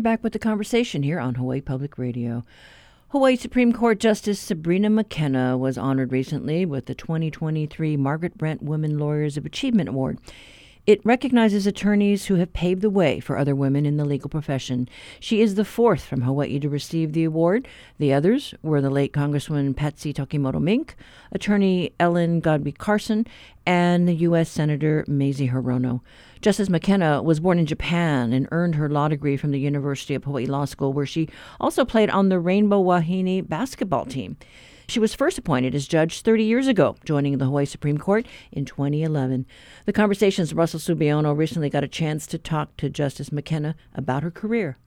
You're back with the conversation here on Hawaii Public Radio. Hawaii Supreme Court Justice Sabrina McKenna was honored recently with the 2023 Margaret Brent Women Lawyers of Achievement Award. It recognizes attorneys who have paved the way for other women in the legal profession. She is the fourth from Hawaii to receive the award. The others were the late Congresswoman Patsy Takemoto Mink, attorney Ellen Godbey Carson, and the U.S. Senator Mazie Hirono. Justice McKenna was born in Japan and earned her law degree from the University of Hawaii Law School, where she also played on the Rainbow Wahine basketball team. She was first appointed as judge 30 years ago, joining the Hawaii Supreme Court in 2011. The Conversation's Russell Subiono recently got a chance to talk to Justice McKenna about her career.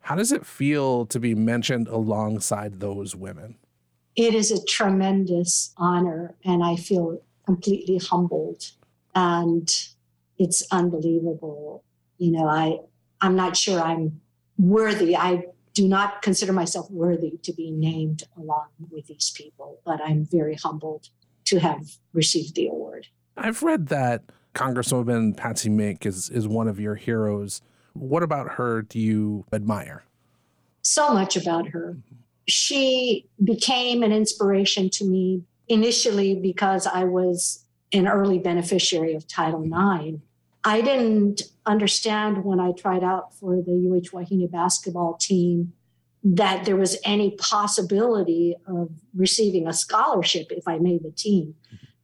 How does it feel to be mentioned alongside those women? It is a tremendous honor, and I feel completely humbled. And it's unbelievable. You know, I I'm not sure I'm worthy. I do not consider myself worthy to be named along with these people, but I'm very humbled to have received the award. I've read that Congresswoman Patsy Mink is is one of your heroes. What about her do you admire? So much about her. She became an inspiration to me initially because I was an early beneficiary of Title IX I didn't understand when I tried out for the UH Wahine basketball team that there was any possibility of receiving a scholarship if I made the team.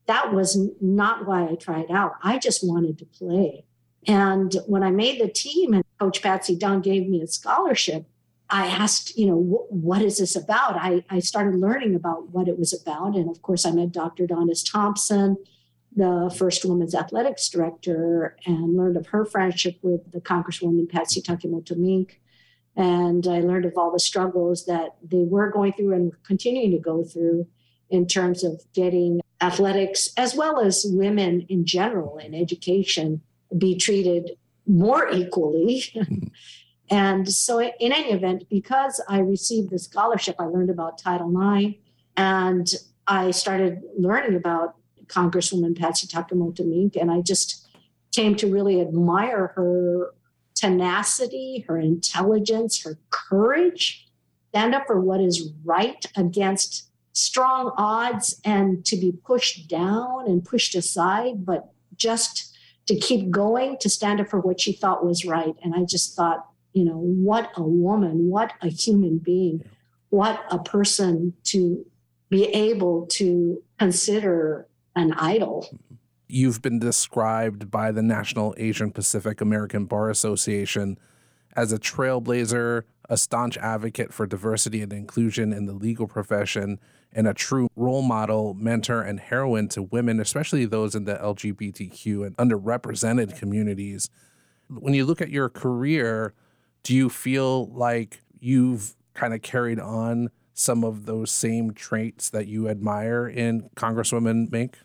That was not why I tried out. I just wanted to play. And when I made the team and Coach Patsy Dunn gave me a scholarship, I asked, you know, what is this about? I, I started learning about what it was about. And of course, I met Dr. Donnis Thompson the first women's athletics director and learned of her friendship with the Congresswoman Patsy Takemoto Mink. And I learned of all the struggles that they were going through and continuing to go through in terms of getting athletics, as well as women in general in education, be treated more equally. Mm-hmm. and so, in any event, because I received the scholarship, I learned about Title IX and I started learning about Congresswoman Patsy Takemoto Mink, and I just came to really admire her tenacity, her intelligence, her courage, stand up for what is right against strong odds and to be pushed down and pushed aside, but just to keep going, to stand up for what she thought was right. And I just thought, you know, what a woman, what a human being, what a person to be able to consider an idol. You've been described by the National Asian Pacific American Bar Association as a trailblazer, a staunch advocate for diversity and inclusion in the legal profession, and a true role model, mentor, and heroine to women, especially those in the LGBTQ and underrepresented communities. When you look at your career, do you feel like you've kind of carried on some of those same traits that you admire in Congresswoman Mink?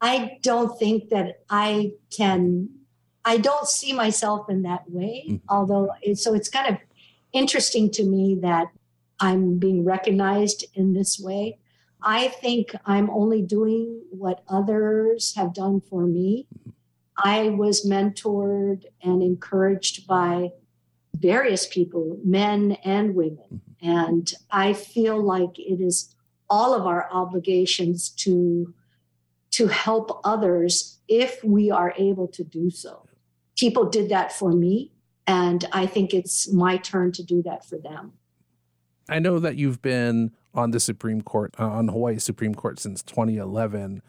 I don't think that I can, I don't see myself in that way. Mm-hmm. Although, so it's kind of interesting to me that I'm being recognized in this way. I think I'm only doing what others have done for me. Mm-hmm. I was mentored and encouraged by various people, men and women. And I feel like it is all of our obligations to to help others if we are able to do so. People did that for me, and I think it's my turn to do that for them. I know that you've been on the Supreme Court, uh, on Hawaii Supreme Court since 2011.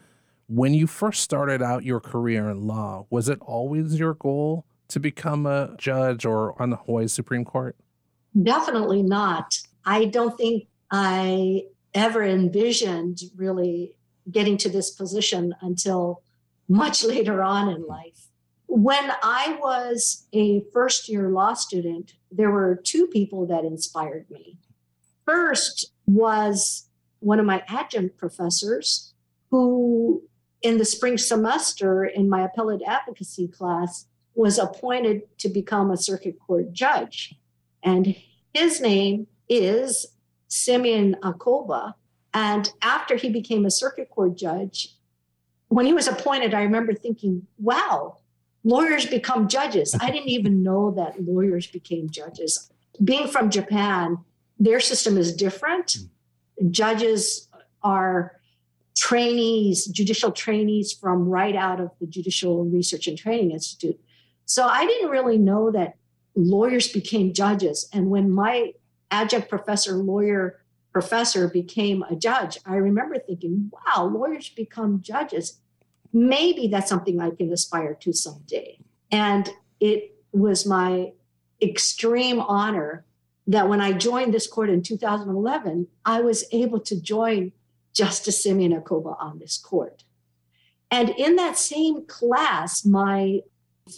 When you first started out your career in law, was it always your goal to become a judge or on the Hawaii Supreme Court? Definitely not. I don't think I ever envisioned really getting to this position until much later on in life. When I was a first year law student, there were two people that inspired me. First was one of my adjunct professors who, in the spring semester in my appellate advocacy class, was appointed to become a circuit court judge. And his name is Simeon Acoba. And after he became a circuit court judge, when he was appointed, I remember thinking, wow, lawyers become judges. I didn't even know that lawyers became judges. being from Japan, their system is different. Judges are trainees, judicial trainees from right out of the Judicial Research and Training Institute. So I didn't really know that lawyers became judges. And when my adjunct professor, lawyer professor became a judge, I remember thinking, wow, lawyers become judges. Maybe that's something I can aspire to someday. And it was my extreme honor that when I joined this court in 2011, I was able to join Justice Simeon Acoba on this court. And in that same class, my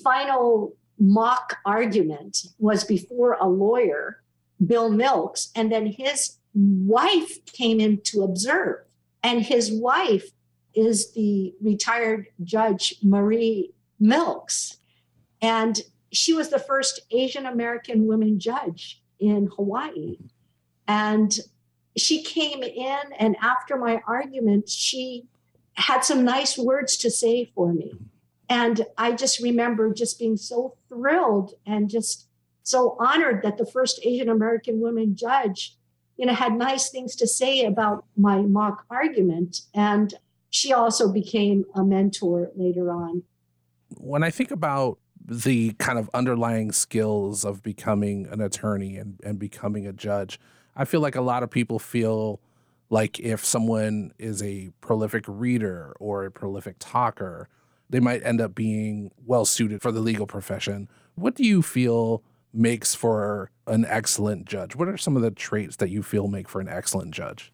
final mock argument was before a lawyer, Bill Milks, and then his wife came in to observe. And his wife is the retired judge, Marie Milks. And she was the first Asian American woman judge in Hawaii. And she came in, and after my argument, she had some nice words to say for me. And I just remember just being so thrilled and just so honored that the first Asian American woman judge, you know, had nice things to say about my mock argument. And she also became a mentor later on. When I think about the kind of underlying skills of becoming an attorney and, and becoming a judge, I feel like a lot of people feel like if someone is a prolific reader or a prolific talker, they might end up being well suited for the legal profession. What do you feel makes for an excellent judge? What are some of the traits that you feel make for an excellent judge?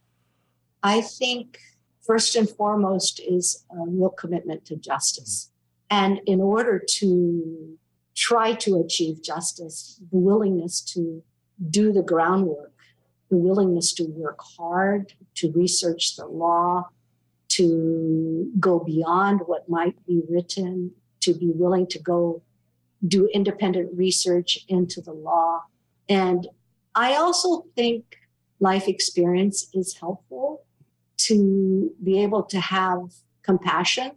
I think first and foremost is a real commitment to justice. And in order to try to achieve justice, the willingness to do the groundwork, the willingness to work hard, to research the law, to go beyond what might be written, to be willing to go do independent research into the law. And I also think life experience is helpful to be able to have compassion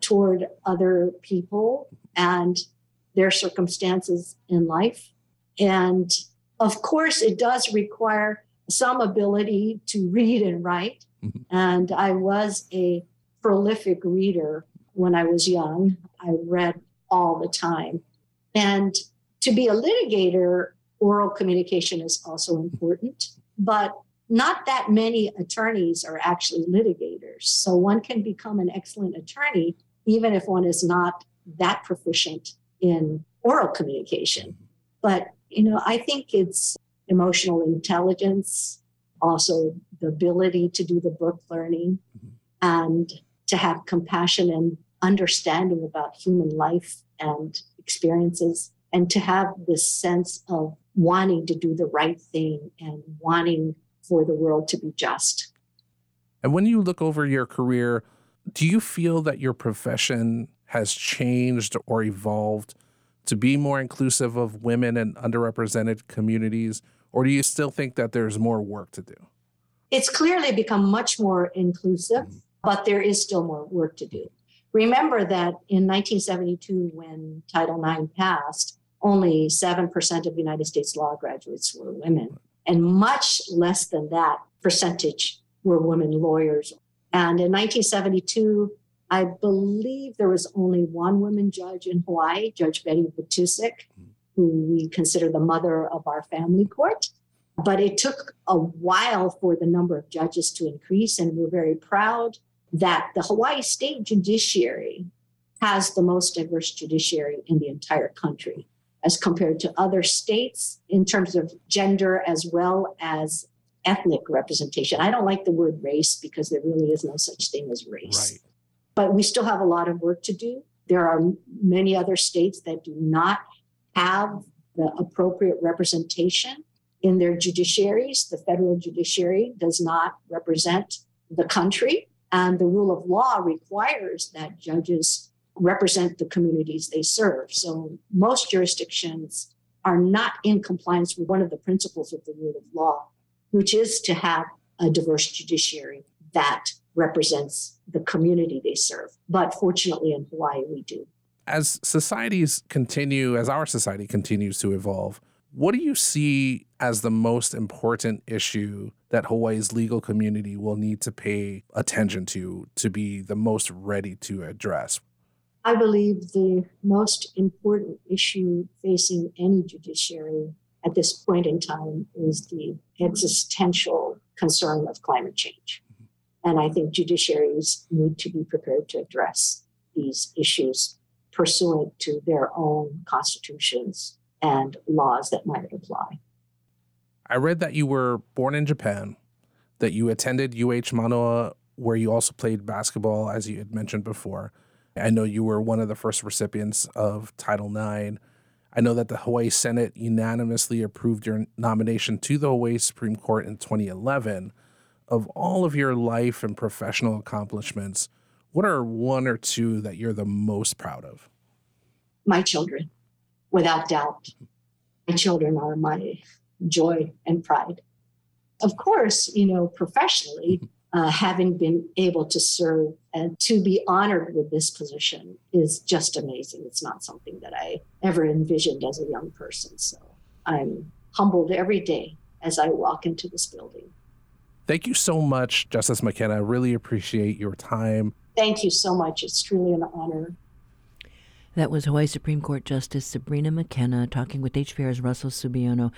toward other people and their circumstances in life. And of course, it does require some ability to read and write. Mm-hmm. And I was a prolific reader when I was young. I read all the time. And to be a litigator, oral communication is also important, but not that many attorneys are actually litigators. So one can become an excellent attorney even if one is not that proficient in oral communication. But, you know, I think it's emotional intelligence, also the ability to do the book learning mm-hmm. and to have compassion and understanding about human life and experiences and to have this sense of wanting to do the right thing and wanting for the world to be just. And when you look over your career, do you feel that your profession has changed or evolved to be more inclusive of women and underrepresented communities? Or do you still think that there's more work to do? It's clearly become much more inclusive, mm-hmm. but there is still more work to do. Remember that in 1972, when Title IX passed, only 7% of United States law graduates were women, and much less than that percentage were women lawyers. And in 1972, I believe there was only one woman judge in Hawaii, Judge Betty Vitousek, who we consider the mother of our family court. But it took a while for the number of judges to increase, and we're very proud that the Hawaii State Judiciary has the most diverse judiciary in the entire country as compared to other states in terms of gender as well as ethnic representation. I don't like the word race because there really is no such thing as race. Right. But we still have a lot of work to do. There are many other states that do not have the appropriate representation in their judiciaries. The federal judiciary does not represent the country. And the rule of law requires that judges represent the communities they serve. So most jurisdictions are not in compliance with one of the principles of the rule of law, which is to have a diverse judiciary that represents the community they serve. But fortunately, in Hawaii, we do. As societies continue, as our society continues to evolve, what do you see as the most important issue that Hawaii's legal community will need to pay attention to to be the most ready to address? I believe the most important issue facing any judiciary at this point in time is the existential concern of climate change. Mm-hmm. And I think judiciaries need to be prepared to address these issues pursuant to their own constitutions and laws that might apply. I read that you were born in Japan, that you attended UH Manoa, where you also played basketball, as you had mentioned before. I know you were one of the first recipients of Title IX. I know that the Hawaii Senate unanimously approved your nomination to the Hawaii Supreme Court in 2011. Of all of your life and professional accomplishments, what are one or two that you're the most proud of? My children, without doubt. My children are my joy and pride. Of course, you know, professionally, uh, having been able to serve and to be honored with this position is just amazing. It's not something that I ever envisioned as a young person. So I'm humbled every day as I walk into this building. Thank you so much, Justice McKenna. I really appreciate your time. Thank you so much. It's truly an honor. That was Hawaii Supreme Court Justice Sabrina McKenna talking with HPR's Russell Subiono.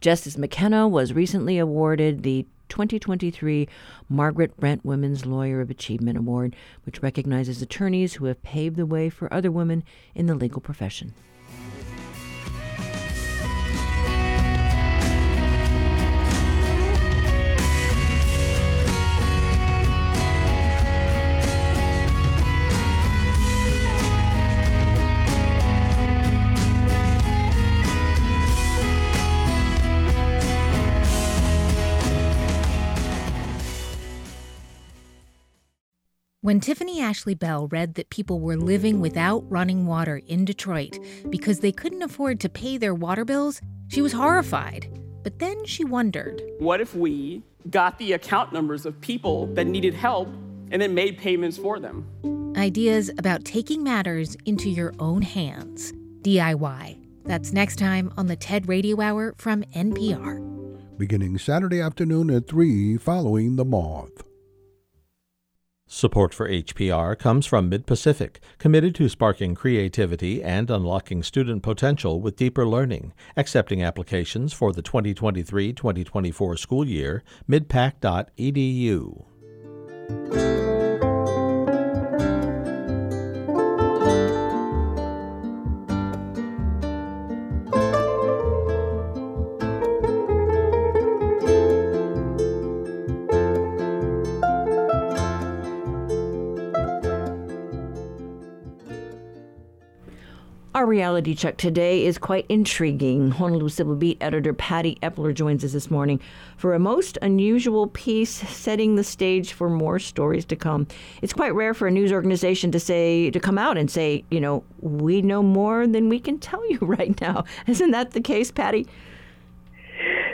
Justice McKenna was recently awarded the 2023 Margaret Brent Women's Lawyer of Achievement Award, which recognizes attorneys who have paved the way for other women in the legal profession. When Tiffany Ashley Bell read that people were living without running water in Detroit because they couldn't afford to pay their water bills, she was horrified. But then she wondered What if we got the account numbers of people that needed help and then made payments for them? Ideas about taking matters into your own hands. DIY. That's next time on the TED Radio Hour from NPR. Beginning Saturday afternoon at 3 following The Moth. Support for HPR comes from Mid Pacific, committed to sparking creativity and unlocking student potential with deeper learning. Accepting applications for the 2023 2024 school year, midpac.edu. reality check today is quite intriguing. Honolulu Civil Beat editor Patti Epler joins us this morning for a most unusual piece setting the stage for more stories to come. It's quite rare for a news organization to say to come out and say, you know, we know more than we can tell you right now. Isn't that the case, Patty?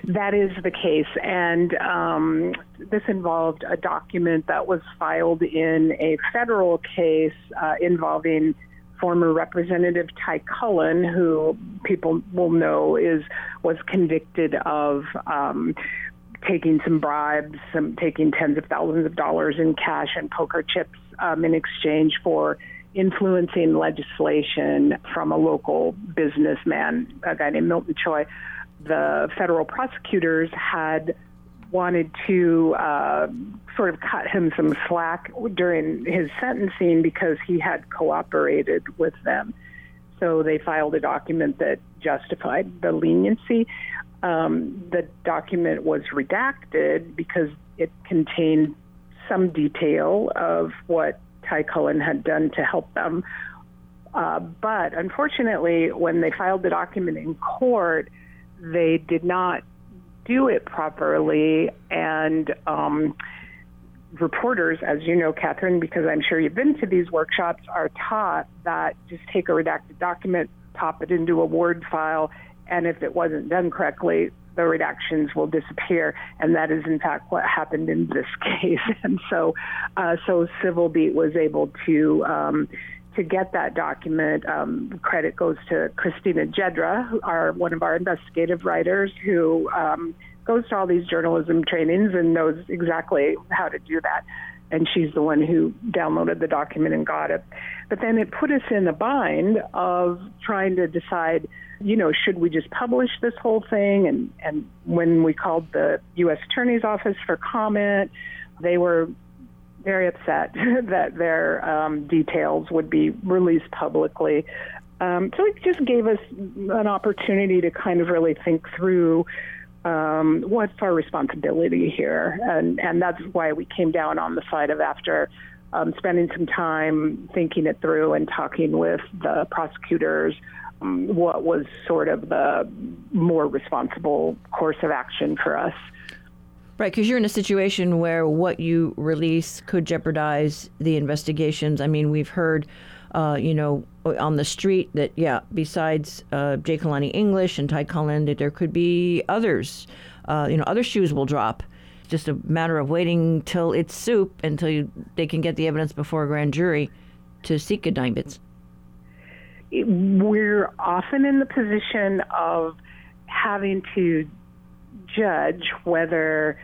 That is the case, and um, this involved a document that was filed in a federal case uh, involving former Representative Ty Cullen, who people will know is was convicted of um, taking some bribes, some taking tens of thousands of dollars in cash and poker chips um, in exchange for influencing legislation from a local businessman, a guy named Milton Choi. The federal prosecutors had wanted to uh, sort of cut him some slack during his sentencing because he had cooperated with them. So they filed a document that justified the leniency. Um, the document was redacted because it contained some detail of what Ty Cullen had done to help them. Uh, but unfortunately, when they filed the document in court, they did not do it properly. And um, reporters, as you know, Catherine, because I'm sure you've been to these workshops, are taught that just take a redacted document, pop it into a Word file, and if it wasn't done correctly, the redactions will disappear, and that is in fact what happened in this case. And so, uh, so Civil Beat was able to um, to get that document, um, credit goes to Christina Jedra, our one of our investigative writers, who um, goes to all these journalism trainings and knows exactly how to do that. And she's the one who downloaded the document and got it. But then it put us in the bind of trying to decide, you know, should we just publish this whole thing? And, and when we called the U.S. Attorney's Office for comment, they were very upset that their um, details would be released publicly. Um, so it just gave us an opportunity to kind of really think through um, what's our responsibility here, and and that's why we came down on the side of after um, spending some time thinking it through and talking with the prosecutors. Um, what was sort of the more responsible course of action for us? Right, because you're in a situation where what you release could jeopardize the investigations. I mean, we've heard, uh, you know, on the street that, yeah, besides uh, Jay Kalani English and Ty Cullen, that there could be others. Uh, you know, other shoes will drop. It's just a matter of waiting till it's soup until you, they can get the evidence before a grand jury to seek indictments. We're often in the position of having to judge whether,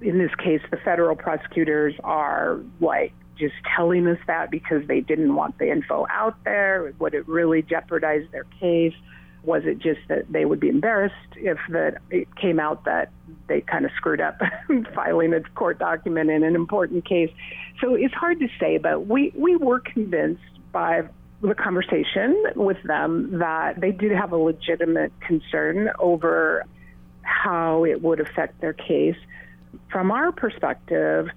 in this case, the federal prosecutors are like just telling us that because they didn't want the info out there. Would it really jeopardize their case? Was it just that they would be embarrassed if that it came out that they kind of screwed up filing a court document in an important case? So it's hard to say, but we, we were convinced by the conversation with them that they did have a legitimate concern over how it would affect their case. From our perspective,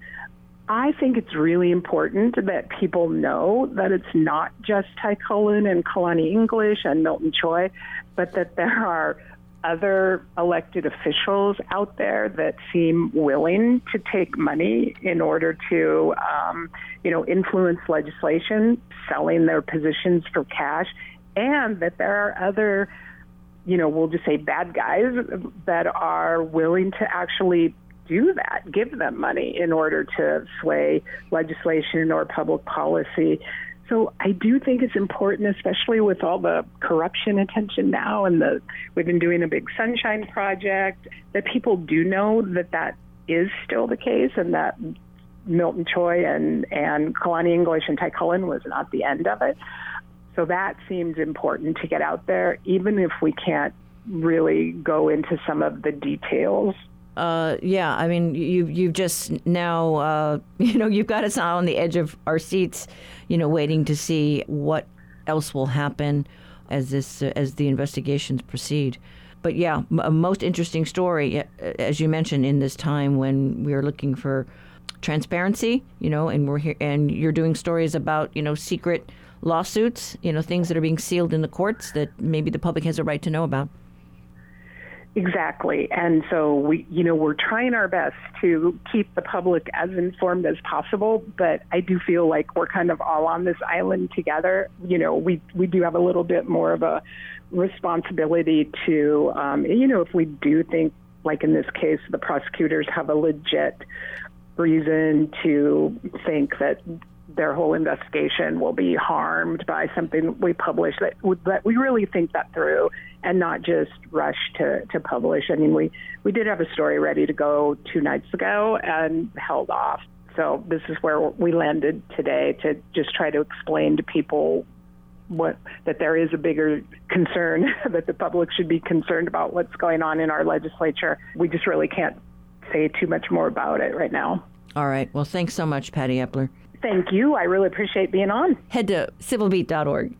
I think it's really important that people know that it's not just Ty Cullen and Kalani English and Milton Choi, but that there are other elected officials out there that seem willing to take money in order to, um, you know, influence legislation, selling their positions for cash, and that there are other you know, we'll just say bad guys that are willing to actually do that, give them money in order to sway legislation or public policy. So I do think it's important, especially with all the corruption attention now, and the we've been doing a big sunshine project, that people do know that that is still the case, and that Milton Choi and and Kalani English and Ty Cullen was not the end of it. So that seems important to get out there, even if we can't really go into some of the details. Uh, yeah, I mean, you you've just now, uh, you know, you've got us on the edge of our seats, you know, waiting to see what else will happen as this uh, as the investigations proceed. But yeah, a most interesting story, as you mentioned, in this time when we are looking for transparency, you know, and we're here, and you're doing stories about, you know, secret lawsuits, you know, things that are being sealed in the courts that maybe the public has a right to know about. Exactly. And so we, you know, we're trying our best to keep the public as informed as possible, but I do feel like we're kind of all on this island together. You know, we, we do have a little bit more of a responsibility to, um, you know, if we do think, like in this case, the prosecutors have a legit reason to think that their whole investigation will be harmed by something we publish that, that we really think that through and not just rush to, to publish. I mean, we, we did have a story ready to go two nights ago and held off. So this is where we landed today to just try to explain to people what that there is a bigger concern that the public should be concerned about what's going on in our legislature. We just really can't say too much more about it right now. All right. Well, thanks so much, Patti Epler. Thank you. I really appreciate being on. Head to civilbeat.org.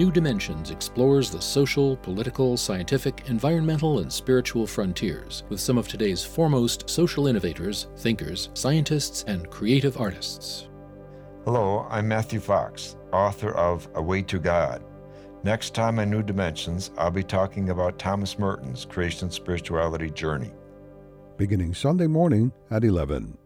New Dimensions explores the social, political, scientific, environmental, and spiritual frontiers with some of today's foremost social innovators, thinkers, scientists, and creative artists. Hello, I'm Matthew Fox, author of A Way to God. Next time on New Dimensions, I'll be talking about Thomas Merton's Creation Spirituality Journey. Beginning Sunday morning at 11.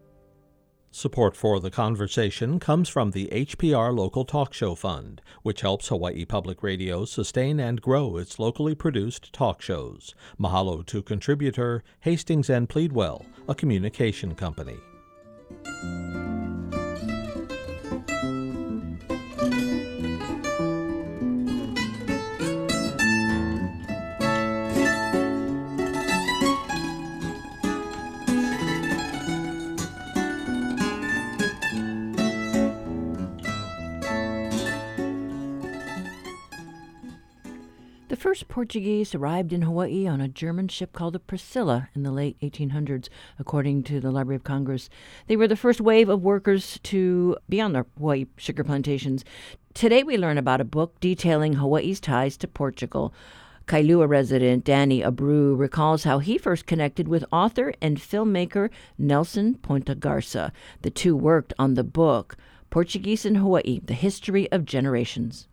Support for the conversation comes from the HPR Local Talk Show Fund, which helps Hawaii Public Radio sustain and grow its locally produced talk shows. Mahalo to contributor Hastings and Pleadwell, a communication company. First Portuguese arrived in Hawaii on a German ship called the Priscilla in the late 1800s, according to the Library of Congress. They were the first wave of workers to be on the Hawaii sugar plantations. Today we learn about a book detailing Hawaii's ties to Portugal. Kailua resident Danny Abreu recalls how he first connected with author and filmmaker Nelson Ponta-Garça. The two worked on the book Portuguese in Hawaii: The History of Generations.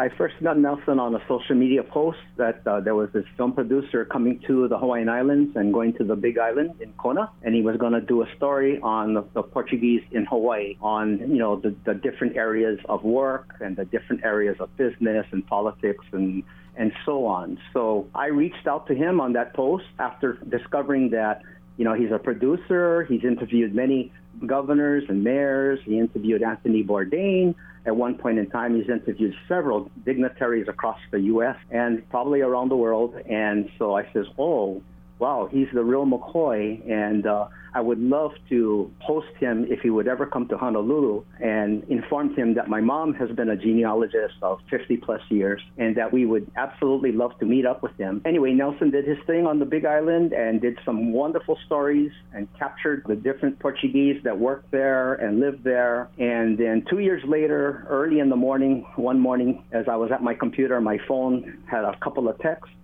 I first met Nelson on a social media post that uh, there was this film producer coming to the Hawaiian Islands and going to the Big Island in Kona, and he was going to do a story on the, the Portuguese in Hawaii, on you know the, the different areas of work and the different areas of business and politics and and so on. So I reached out to him on that post after discovering that you know he's a producer, he's interviewed many governors and mayors, he interviewed Anthony Bourdain. At one point in time, he's interviewed several dignitaries across the U.S. and probably around the world. And so I says, oh, wow, he's the real McCoy. And uh, I would love to host him if he would ever come to Honolulu and informed him that my mom has been a genealogist of 50 plus years and that we would absolutely love to meet up with him. Anyway, Nelson did his thing on the Big Island and did some wonderful stories and captured the different Portuguese that worked there and lived there. And then two years later, early in the morning, one morning, as I was at my computer, my phone had a couple of texts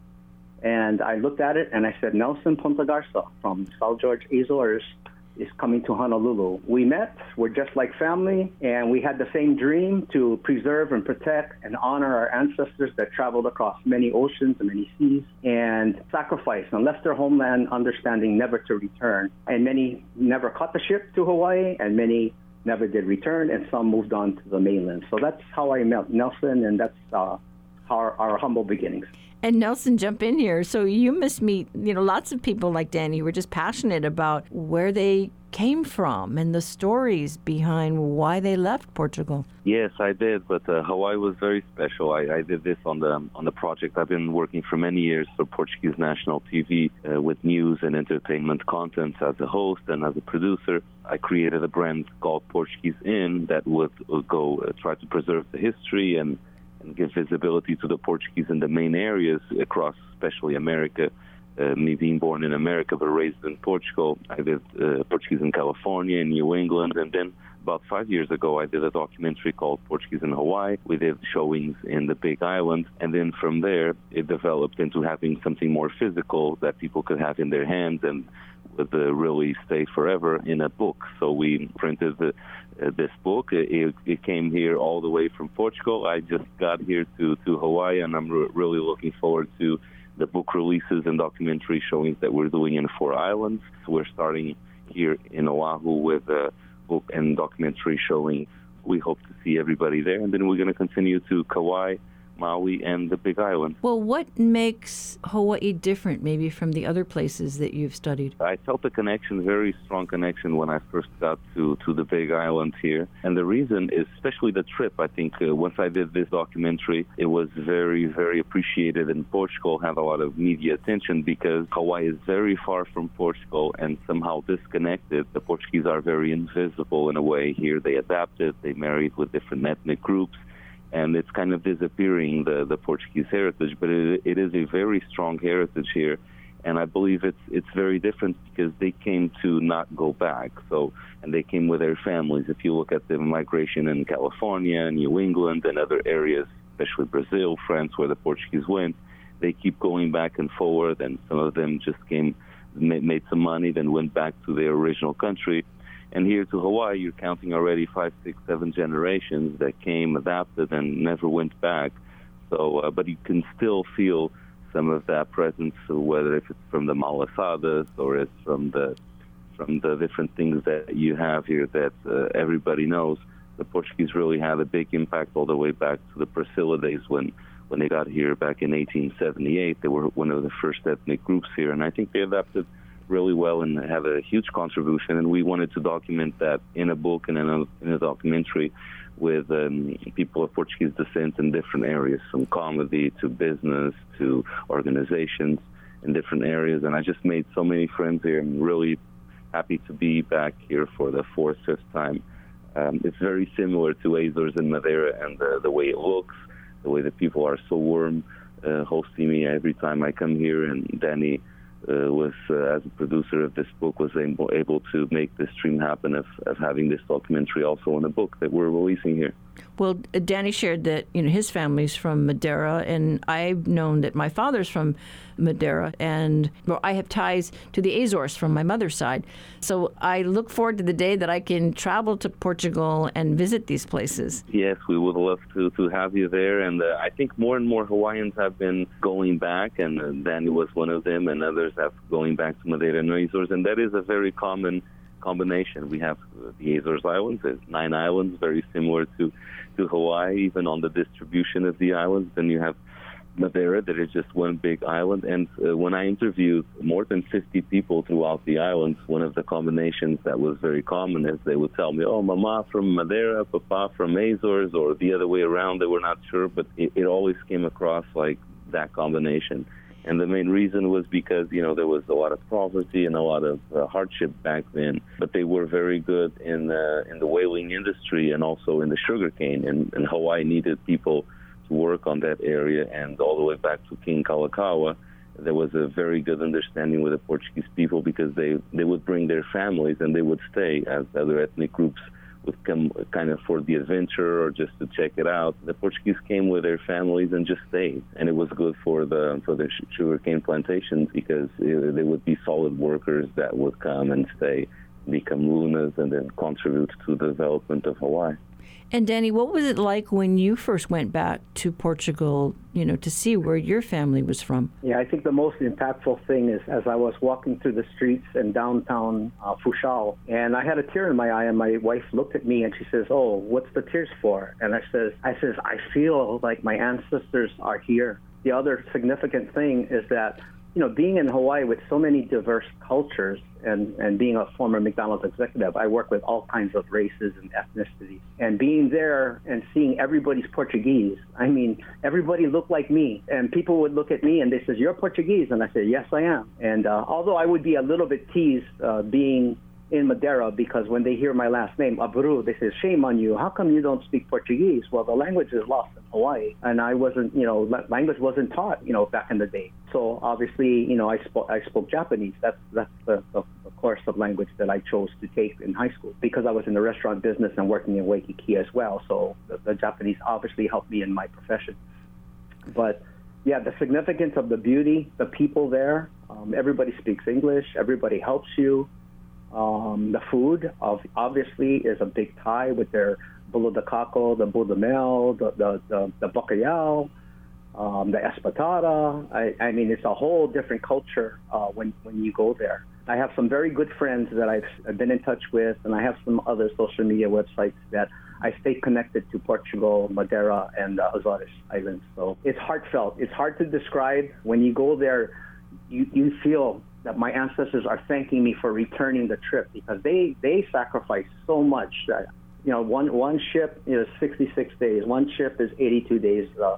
and I looked at it and I said, Nelson Ponta-Garça from South George Azores is coming to Honolulu. We met, we're just like family, and we had the same dream to preserve and protect and honor our ancestors that traveled across many oceans and many seas and sacrificed and left their homeland understanding never to return. And many never caught the ship to Hawaii, and many never did return, and some moved on to the mainland. So that's how I met Nelson, and that's uh, our, our humble beginnings. And Nelson, jump in here. So you must meet, you know, lots of people like Danny who are just passionate about where they came from and the stories behind why they left Portugal. Yes, I did, but uh, Hawaii was very special. I, I, did this on the on the project. I've been working for many years for Portuguese national TV uh, with news and entertainment content as a host and as a producer. I created a brand called Portuguese In that would, would go uh, try to preserve the history and give visibility to the Portuguese in the main areas across, especially America. Uh, me being born in America but raised in Portugal, I did uh, Portuguese in California, in New England, and then about five years ago, I did a documentary called Portuguese in Hawaii. We did showings in the Big Island, and then from there, it developed into having something more physical that people could have in their hands and would uh, really stay forever in a book. So we printed the, Uh, this book. It, it, came here all the way from Portugal. I just got here to, to Hawaii, and I'm re- really looking forward to the book releases and documentary showings that we're doing in four islands. We're starting here in Oahu with a book and documentary showing. We hope to see everybody there, and then we're going to continue to Kauai Maui, and the Big Island. Well, what makes Hawaii different, maybe from the other places that you've studied? I felt a connection, very strong connection, when I first got to to the Big Island here, and the reason is especially the trip. I think uh, once I did this documentary, it was very, very appreciated, and Portugal had a lot of media attention because Hawaii is very far from Portugal and somehow disconnected. The Portuguese are very invisible in a way here. They adapted, they married with different ethnic groups and it's kind of disappearing the the Portuguese heritage. But it, it is a very strong heritage here, and I believe it's it's very different because they came to not go back. So and they came with their families. If you look at the migration in California, New England, and other areas, especially Brazil, France, where the Portuguese went, they keep going back and forward, and some of them just came made some money, then went back to their original country And here to Hawaii, you're counting already five, six, seven generations that came, adapted, and never went back. So, uh, but you can still feel some of that presence, whether if it's from the malasadas or it's from the from the different things that you have here that uh, everybody knows. The Portuguese really had a big impact all the way back to the Priscilla days when when they got here back in 1878. They were one of the first ethnic groups here, and I think they adapted really well and have a huge contribution. And we wanted to document that in a book and in a, in a documentary with um, people of Portuguese descent in different areas, from comedy to business to organizations in different areas. And I just made so many friends here. I'm really happy to be back here for the fourth, fifth time. Um, it's very similar to Azores and Madeira and the, the way it looks, the way the people are so warm, uh, hosting me every time I come here. And Danny uh, was, uh, as a producer of this book, was able, able to make this dream happen of, of having this documentary also in a book that we're releasing here. Well, Danny shared that you know his family's from Madeira, and I've known that my father's from Madeira, and well, I have ties to the Azores from my mother's side. So I look forward to the day that I can travel to Portugal and visit these places. Yes, we would love to to have you there, and uh, I think more and more Hawaiians have been going back, and uh, Danny was one of them, and others have going back to Madeira and Azores, and that is a very common combination. We have the Azores Islands, there's nine islands, very similar to, to Hawaii, even on the distribution of the islands. Then you have Madeira, that is just one big island. And uh, when I interviewed more than 50 people throughout the islands, one of the combinations that was very common is they would tell me, oh, Mama from Madeira, Papa from Azores, or the other way around. They were not sure, but it, it always came across like that combination. And the main reason was because, you know, there was a lot of poverty and a lot of uh, hardship back then. But they were very good in, uh, in the whaling industry and also in the sugarcane. And, and Hawaii needed people to work on that area. And all the way back to King Kalakaua, there was a very good understanding with the Portuguese people because they, they would bring their families and they would stay as other ethnic groups would come kind of for the adventure or just to check it out. The Portuguese came with their families and just stayed, and it was good for the for the sugarcane plantations because uh, it, they would be solid workers that would come and stay, become lunas, and then contribute to the development of Hawaii. And Danny, what was it like when you first went back to Portugal, you know, to see where your family was from? Yeah, I think the most impactful thing is as I was walking through the streets in downtown uh, Funchal, and I had a tear in my eye, and my wife looked at me and she says, "Oh, what's the tears for?" And I says, "I says I feel like my ancestors are here." The other significant thing is that you know, being in Hawaii with so many diverse cultures and, and being a former McDonald's executive, I work with all kinds of races and ethnicities. And being there and seeing everybody's Portuguese, I mean, everybody looked like me. And people would look at me and they says, you're Portuguese? And I said, yes, I am. And uh, although I would be a little bit teased uh, being in Madeira because when they hear my last name, Abreu, they say, shame on you. How come you don't speak Portuguese? Well, the language is lost in Hawaii, and I wasn't, you know, language wasn't taught, you know, back in the day. So obviously, you know, I spoke I spoke Japanese. That's that's the, the, the course of language that I chose to take in high school because I was in the restaurant business and working in Waikiki as well. So the, the Japanese obviously helped me in my profession. But yeah, the significance of the beauty, the people there. Um, everybody speaks English. Everybody helps you. Um, the food, of, obviously, is a big tie with their bolo de caco, the budamel, the, the, the, the bacalhau, um, the espetada. I, I mean, it's a whole different culture uh, when, when you go there. I have some very good friends that I've, I've been in touch with, and I have some other social media websites that I stay connected to Portugal, Madeira, and the Azores Islands. So it's heartfelt. It's hard to describe. When you go there, you, you feel that my ancestors are thanking me for returning the trip because they they sacrificed so much that you know one one ship is 66 days one ship is 82 days. Uh,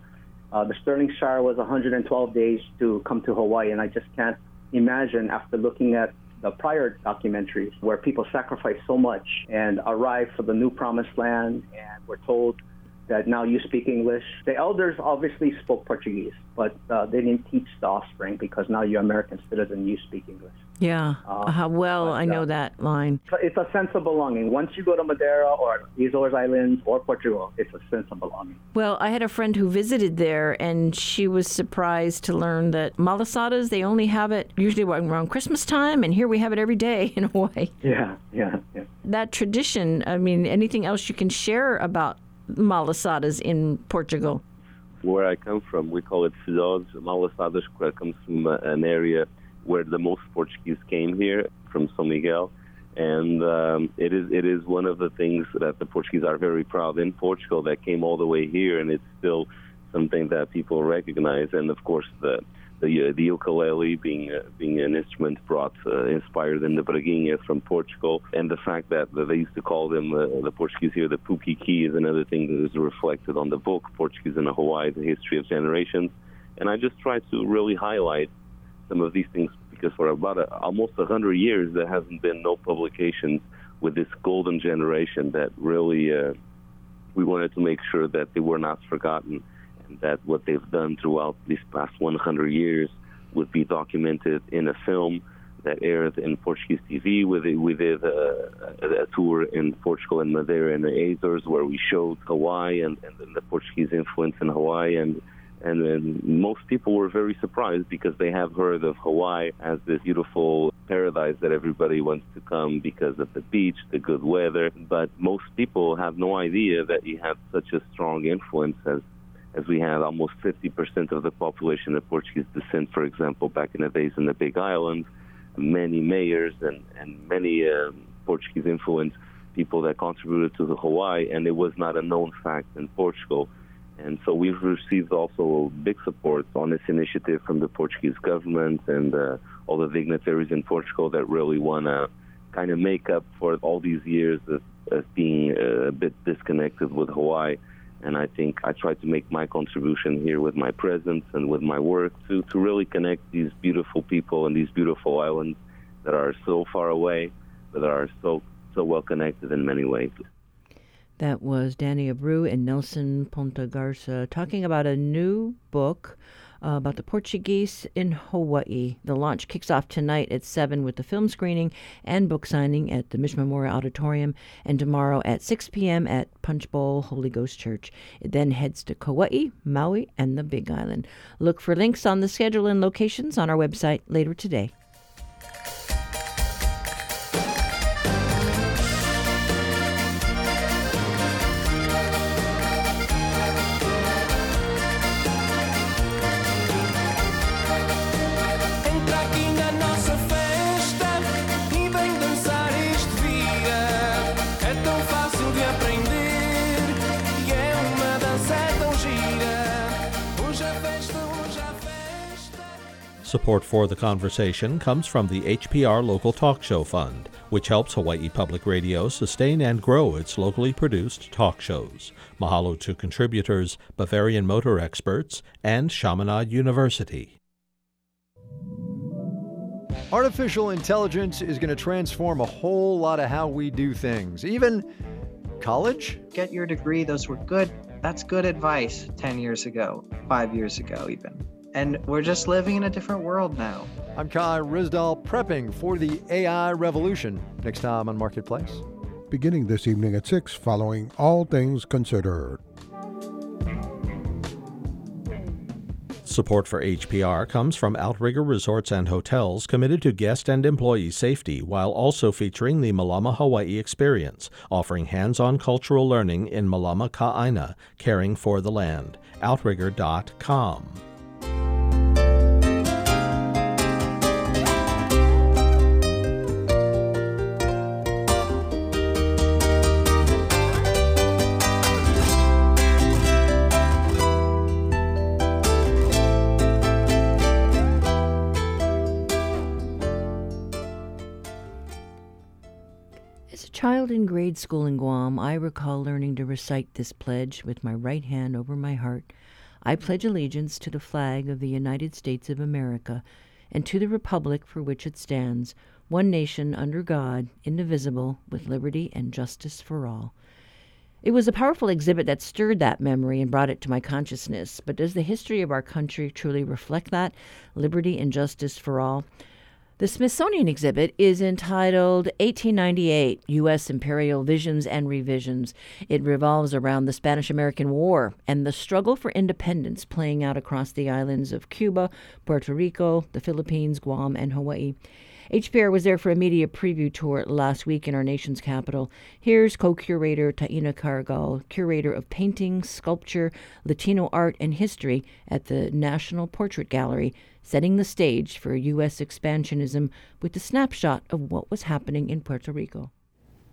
uh, the Stirling Shire was 112 days to come to Hawaii and I just can't imagine after looking at the prior documentaries where people sacrifice so much and arrive for the new promised land and we're told that now you speak English. The elders obviously spoke Portuguese, but uh, they didn't teach the offspring because now you're American citizen, you speak English. Yeah, uh, how well but, I know uh, that line. It's a sense of belonging. Once you go to Madeira or Azores Islands or Portugal, it's a sense of belonging. Well, I had a friend who visited there, and she was surprised to learn that malasadas they only have it usually around Christmas time, and here we have it every day in Hawaii. Yeah, yeah, yeah. that tradition. I mean, anything else you can share about malasadas in Portugal? Where I come from, we call it cidades. Malasadas comes from an area where the most Portuguese came here, from São Miguel and um, it is it is one of the things that the Portuguese are very proud in Portugal that came all the way here, and it's still something that people recognize. And of course, the the, uh, the ukulele being uh, being an instrument brought uh, inspired in the Braguinha from Portugal, and the fact that, they used to call them the Portuguese here the Pukiki is another thing that is reflected on the book Portuguese in Hawaii: The History of Generations. And I just try to really highlight some of these things because for about a, almost a hundred years there hasn't been no publications with this golden generation that really uh, we wanted to make sure that they were not forgotten that what they've done throughout these past 100 years would be documented in a film that aired in Portuguese TV. We we did a, a, tour in Portugal and Madeira and the Azores where we showed Hawaii and, and the Portuguese influence in Hawaii and and then most people were very surprised because they have heard of Hawaii as this beautiful paradise that everybody wants to come because of the beach, the good weather. But most people have no idea that you have such a strong influence as as we had almost 50% of the population of Portuguese descent, for example, back in the days in the Big Island, many mayors and, and many um, Portuguese influence people that contributed to the Hawaii, and it was not a known fact in Portugal. And so we've received also big support on this initiative from the Portuguese government and uh, all the dignitaries in Portugal that really want to kind of make up for all these years of, of being uh, a bit disconnected with Hawaii. And I think I try to make my contribution here with my presence and with my work to, to really connect these beautiful people and these beautiful islands that are so far away, but that are so so well connected in many ways. That was Danny Abreu and Nelson Ponta-Garça talking about a new book uh, about the Portuguese in Hawaii. The launch kicks off tonight at 7 with the film screening and book signing at the Mission Memorial Auditorium, and tomorrow at 6 p.m. at Punchbowl Holy Ghost Church. It then heads to Kauai, Maui, and the Big Island. Look for links on the schedule and locations on our website later today. Support for the conversation comes from the HPR Local Talk Show Fund, which helps Hawaii Public Radio sustain and grow its locally produced talk shows. Mahalo to contributors, Bavarian Motor Experts, and Chaminade University. Artificial intelligence is going to transform a whole lot of how we do things, even college. Get your degree, those were good. That's good advice 10 years ago, five years ago, even and we're just living in a different world now. I'm Kai Ryssdal, prepping for the AI revolution. Next time on Marketplace. Beginning this evening at 6, following All Things Considered. Support for HPR comes from Outrigger Resorts and Hotels, committed to guest and employee safety while also featuring the Malama Hawaii Experience, offering hands on cultural learning in Malama Ka'aina, caring for the land. Outrigger.com. child in grade school in Guam, I recall learning to recite this pledge with my right hand over my heart. I pledge allegiance to the flag of the United States of America and to the republic for which it stands, one nation under God, indivisible, with liberty and justice for all. It was a powerful exhibit that stirred that memory and brought it to my consciousness. But does the history of our country truly reflect that? Liberty and justice for all? The Smithsonian exhibit is entitled 1898 U.S. Imperial Visions and Revisions. It revolves around the Spanish American War and the struggle for independence playing out across the islands of Cuba, Puerto Rico, the Philippines, Guam, and Hawaii. HPR was there for a media preview tour last week in our nation's capital. Here's co curator Taina Caragol, curator of painting, sculpture, Latino art, and history at the National Portrait Gallery, setting the stage for U.S. expansionism with a snapshot of what was happening in Puerto Rico.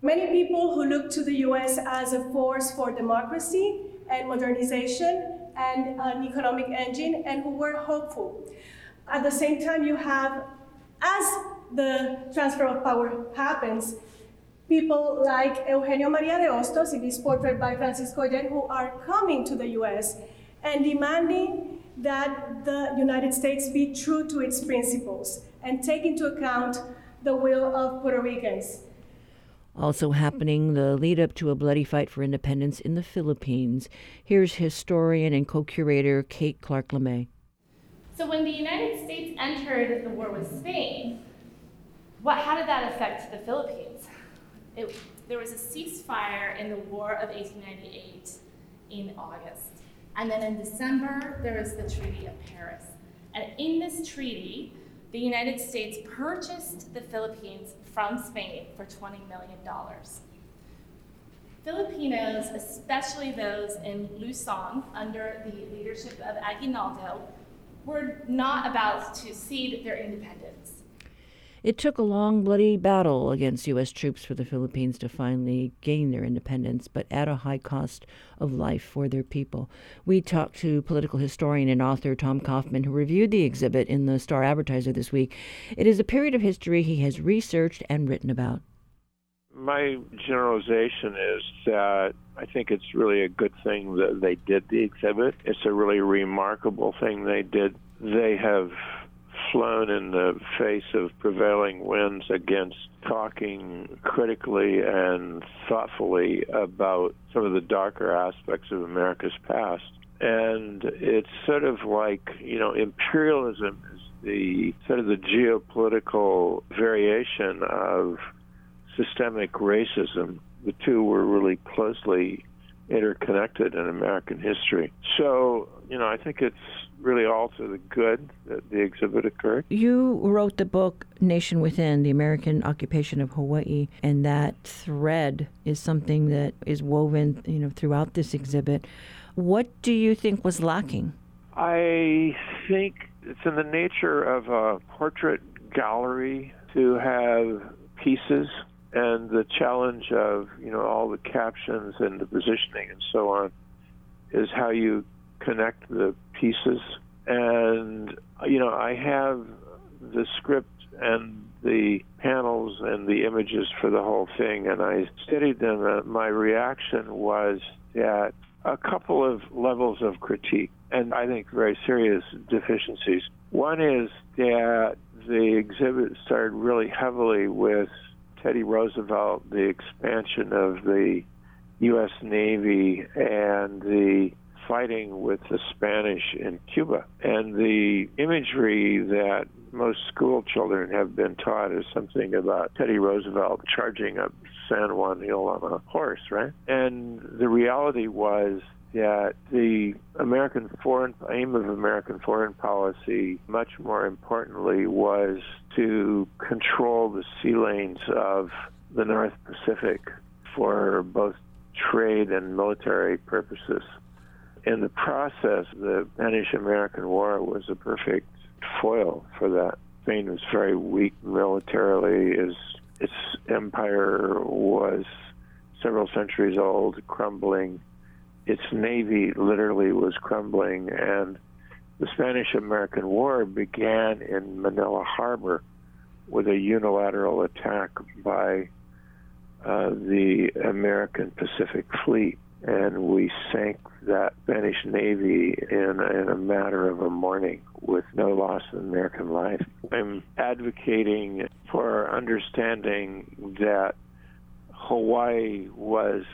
Many people who look to the US as a force for democracy and modernization and an economic engine and who were hopeful. At the same time, you have, as the transfer of power happens, people like Eugenio Maria de Hostos in this portrait by Francisco Yen who are coming to the US and demanding that the United States be true to its principles and take into account the will of Puerto Ricans. Also happening the lead up to a bloody fight for independence in the Philippines. Here's historian and co curator Kate Clark LeMay. So, when the United States entered the war with Spain, what, how did that affect the Philippines? It, there was a ceasefire in the War of 1898 in August. And then in December, there was the Treaty of Paris. And in this treaty, the United States purchased the Philippines from Spain for $20 million. Filipinos, especially those in Luzon under the leadership of Aguinaldo, were not about to cede their independence. It took a long, bloody battle against U.S. troops for the Philippines to finally gain their independence, but at a high cost of life for their people. We talked to political historian and author Tom Coffman, who reviewed the exhibit in the Star Advertiser this week. It is a period of history he has researched and written about. My generalization is that I think it's really a good thing that they did the exhibit. It's a really remarkable thing they did. They have flown in the face of prevailing winds against talking critically and thoughtfully about some of the darker aspects of America's past. And it's sort of like, you know, imperialism is the sort of the geopolitical variation of systemic racism. The two were really closely interconnected in American history. So, you know, I think it's really all to the good that the exhibit occurred. You wrote the book Nation Within, the American Occupation of Hawaii, and that thread is something that is woven, you know, throughout this exhibit. What do you think was lacking? I think it's in the nature of a portrait gallery to have pieces and the challenge of you know all the captions and the positioning and so on is how you connect the pieces. And you know i have the script and the panels and the images for the whole thing and i studied them. And my reaction was that a couple of levels of critique and i think very serious deficiencies. One is that the exhibit started really heavily with Teddy Roosevelt, the expansion of the U.S. Navy, and the fighting with the Spanish in Cuba. And the imagery that most school children have been taught is something about Teddy Roosevelt charging up San Juan Hill on a horse, right? And the reality was that the American foreign aim of American foreign policy, much more importantly, was to control the sea lanes of the North Pacific for both trade and military purposes. In the process, the Spanish American War was a perfect foil for that. Spain was very weak militarily. Its, its empire was several centuries old, crumbling its navy literally was crumbling, and the Spanish American War began in Manila Harbor with a unilateral attack by uh, the American Pacific Fleet. And we sank that Spanish Navy in, in a matter of a morning with no loss of American life. I'm advocating for understanding that Hawaii was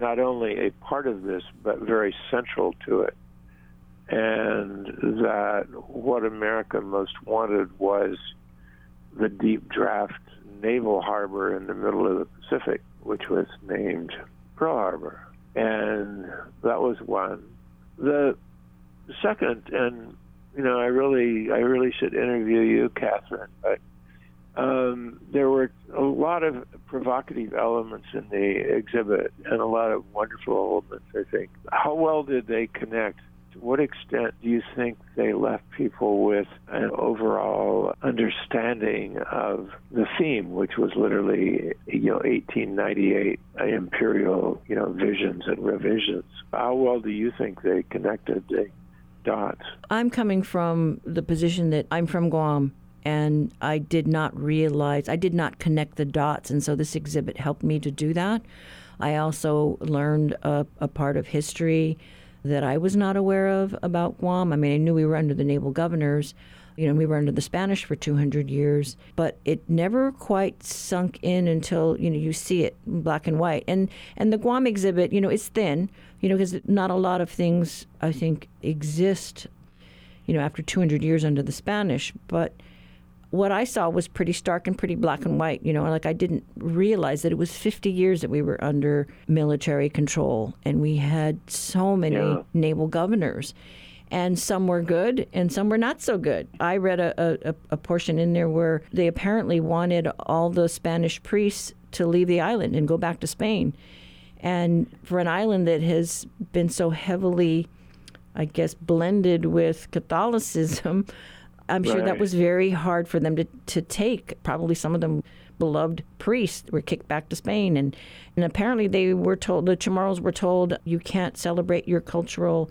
not only a part of this, but very central to it. And that what America most wanted was the deep draft naval harbor in the middle of the Pacific, which was named Pearl Harbor. And that was one. The second, and you know, I really, I really should interview you, Catherine, but Um, there were a lot of provocative elements in the exhibit and a lot of wonderful elements, I think. How well did they connect? To what extent do you think they left people with an overall understanding of the theme, which was literally, you know, 1898 imperial, you know, visions and revisions? How well do you think they connected the dots? I'm coming from the position that I'm from Guam and I did not realize, I did not connect the dots. And so this exhibit helped me to do that. I also learned a, a, part of history that I was not aware of about Guam. I mean, I knew we were under the naval governors. You know, we were under the Spanish for 200 years, but it never quite sunk in until you know you see it black and white. And and the Guam exhibit, you know, it's thin, you know, because not a lot of things I think exist, you know, after 200 years under the Spanish. But what I saw was pretty stark and pretty black and white. You know, like I didn't realize that it was 50 years that we were under military control and we had so many yeah. naval governors. And some were good and some were not so good. I read a, a, a portion in there where they apparently wanted all the Spanish priests to leave the island and go back to Spain. And for an island that has been so heavily, I guess, blended with Catholicism, I'm sure that was very hard for them to, to take. Probably some of them beloved priests were kicked back to Spain. And, and apparently they were told, the Chamorros were told, you can't celebrate your cultural,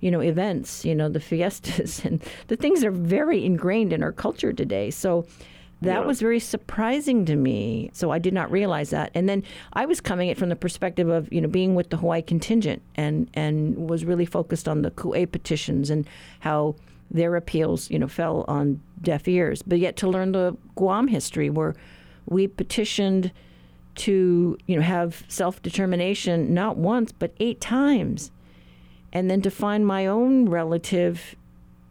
you know, events, you know, the fiestas. And the things are very ingrained in our culture today. So that yeah. was very surprising to me. So I did not realize that. And then I was coming it from the perspective of, you know, being with the Hawaii contingent and, and was really focused on the Ku'e petitions and how their appeals, you know, fell on deaf ears. But yet to learn the Guam history, where we petitioned to, you know, have self determination not once but eight times, and then to find my own relative,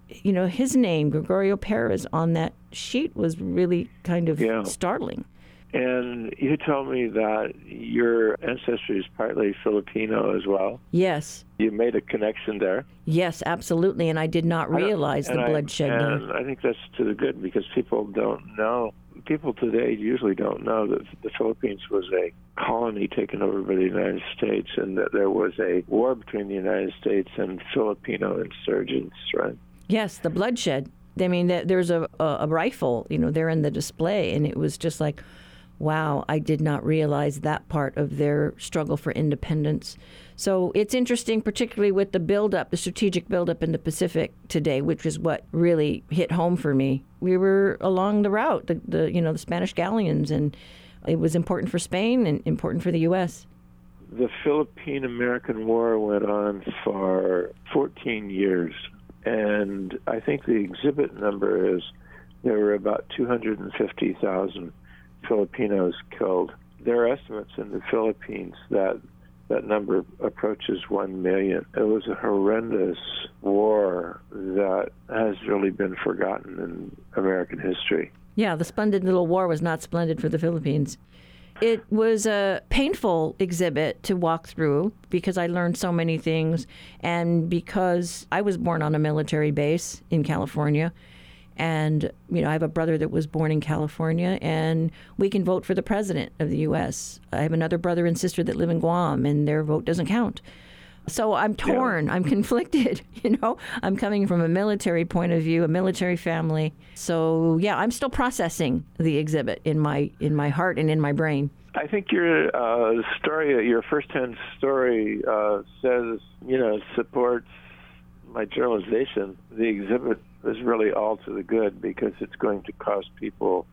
you know, his name Gregorio Perez on that sheet was really kind of yeah. startling. And you told me that your ancestry is partly Filipino as well. Yes. You made a connection there. Yes, absolutely. And I did not realize the bloodshed I. And I think that's to the good because people don't know. People today usually don't know that the Philippines was a colony taken over by the United States and that there was a war between the United States and Filipino insurgents, right? Yes, the bloodshed. I mean, there's a, a, rifle, you know, there in the display, and it was just like, wow, I did not realize that part of their struggle for independence. So it's interesting, particularly with the buildup, the strategic buildup in the Pacific today, which is what really hit home for me. We were along the route, the, the you know the Spanish galleons, and it was important for Spain and important for the U.S. The Philippine American War went on for 14 years, and I think the exhibit number is there were about 250,000 Filipinos killed. There are estimates in the Philippines that that number approaches 1 million. It was a horrendous war that has really been forgotten in American history. Yeah, the splendid little war was not splendid for the Philippines. It was a painful exhibit to walk through because I learned so many things and because I was born on a military base in California and, you know, I have a brother that was born in California, and we can vote for the president of the U.S. I have another brother and sister that live in Guam, and their vote doesn't count. So I'm torn. Yeah. I'm conflicted. You know, I'm coming from a military point of view, a military family. So yeah, I'm still processing the exhibit in my in my heart and in my brain. I think your uh, story, your firsthand story, uh, says you know supports my generalization. The exhibit is really all to the good because it's going to cause people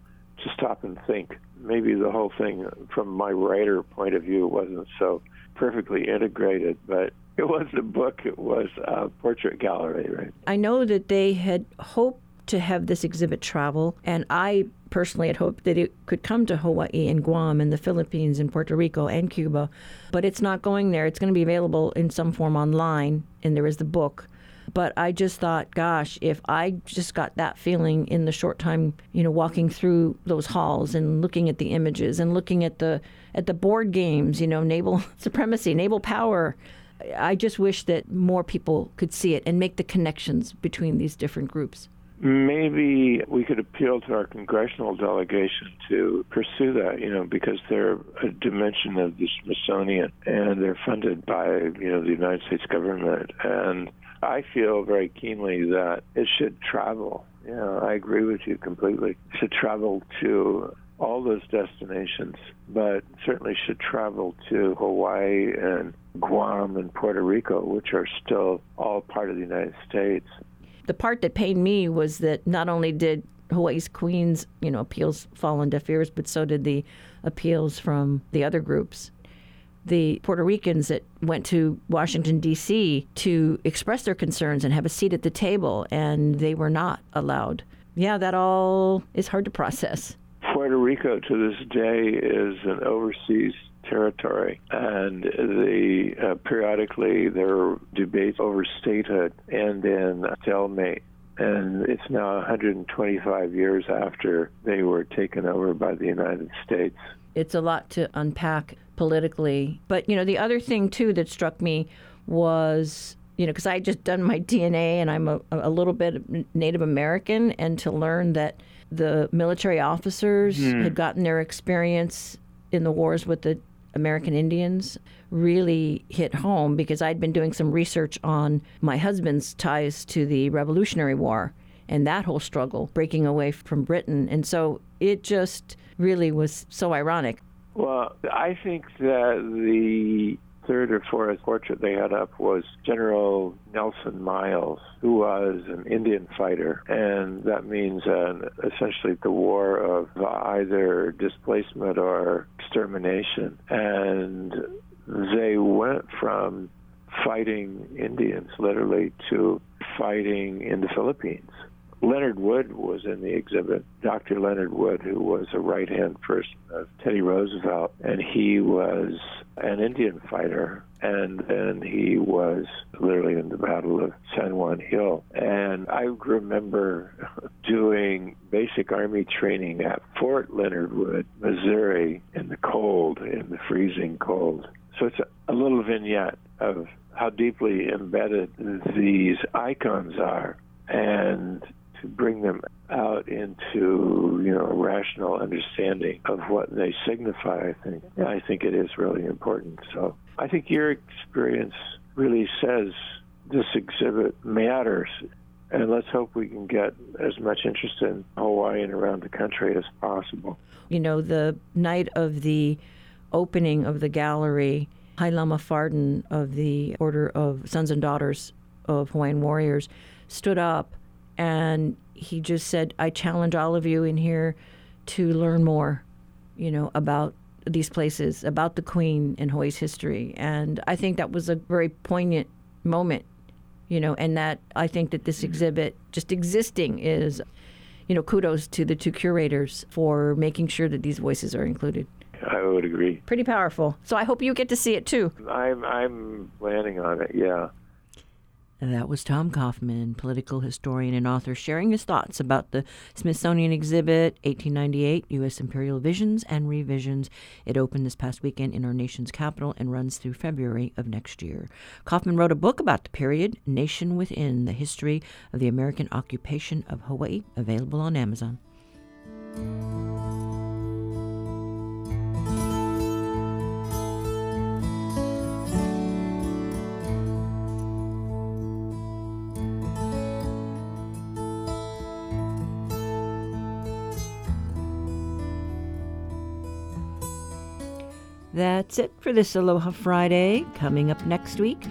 to stop and think. Maybe the whole thing, from my writer point of view, wasn't so perfectly integrated, but it was a book, it was a portrait gallery, right? I know that they had hoped to have this exhibit travel, and I personally had hoped that it could come to Hawaii and Guam and the Philippines and Puerto Rico and Cuba, but it's not going there. It's going to be available in some form online, and there is the book. But I just thought, gosh, if I just got that feeling in the short time, you know, walking through those halls and looking at the images and looking at the at the board games, you know, naval supremacy, naval power. I just wish that more people could see it and make the connections between these different groups. maybe we could appeal to our congressional delegation to pursue that, you know, because they're a dimension of the Smithsonian and they're funded by, you know, the United States government. And I feel very keenly that it should travel. Yeah, I agree with you completely. Should travel to all those destinations, but certainly should travel to Hawaii and Guam and Puerto Rico, which are still all part of the United States. The part that pained me was that not only did Hawaii's Queen's, you know, appeals fall on deaf ears, but so did the appeals from the other groups. The Puerto Ricans that went to Washington, D.C. to express their concerns and have a seat at the table, and they were not allowed. Yeah, that all is hard to process. Puerto Rico to this day is an overseas territory, and the uh, periodically there are debates over statehood and in stalemate. And it's now 125 years after they were taken over by the United States. It's a lot to unpack politically. But, you know, the other thing, too, that struck me was you know, because I just done my DNA and I'm a, a little bit Native American, and to learn that the military officers mm. had gotten their experience in the wars with the American Indians really hit home because I'd been doing some research on my husband's ties to the Revolutionary War and that whole struggle, breaking away from Britain. And so it just really was so ironic. Well, I think that the third or fourth portrait they had up was General Nelson Miles, who was an Indian fighter, and that means essentially the war of either displacement or extermination. And they went from fighting Indians literally to fighting in the Philippines. Leonard Wood was in the exhibit. Dr. Leonard Wood, who was a right hand person of Teddy Roosevelt, and he was an Indian fighter. And then he was literally in the Battle of San Juan Hill. And I remember doing basic Army training at Fort Leonard Wood, Missouri, in the cold, in the freezing cold. So it's a, little vignette of how deeply embedded these icons are and to bring them out into you know rational understanding of what they signify. I think I think it is really important. So I think your experience really says this exhibit matters. And let's hope we can get as much interest in Hawaii and around the country as possible. You know, the night of the opening of the gallery, Hailama Farden of the Order of Sons and Daughters of Hawaiian Warriors stood up and he just said, I challenge all of you in here to learn more, you know, about these places, about the Queen and Hawaii's history. And I think that was a very poignant moment, you know, and that I think that this exhibit just existing is, you know, kudos to the two curators for making sure that these voices are included. I would agree. Pretty powerful. So I hope you get to see it too. I'm I'm planning on it. Yeah. That was Tom Coffman, political historian and author, sharing his thoughts about the Smithsonian exhibit 1898 U.S. Imperial Visions and Revisions. It opened this past weekend in our nation's capital and runs through February of next year. Coffman wrote a book about the period, Nation Within The History of the American Occupation of Hawaii, available on Amazon. That's it for this Aloha Friday. Coming up next week,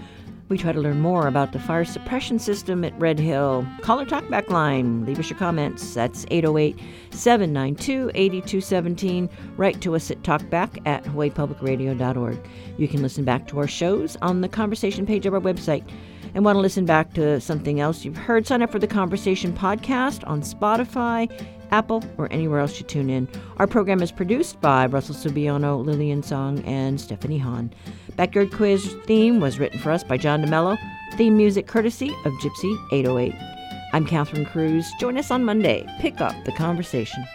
we try to learn more about the fire suppression system at Red Hill. Call our talkback line. Leave us your comments. That's 808 792 8217. Write to us at talkback at hawaiipublicradio.org. You can listen back to our shows on the conversation page of our website. And want to listen back to something else you've heard? Sign up for the Conversation Podcast on Spotify Apple, or anywhere else you tune in. Our program is produced by Russell Subiono, Lillian Song, and Stephanie Hahn. Backyard Quiz theme was written for us by John DeMello. Theme music courtesy of Gypsy 808. I'm Catherine Cruz. Join us on Monday. Pick up the conversation.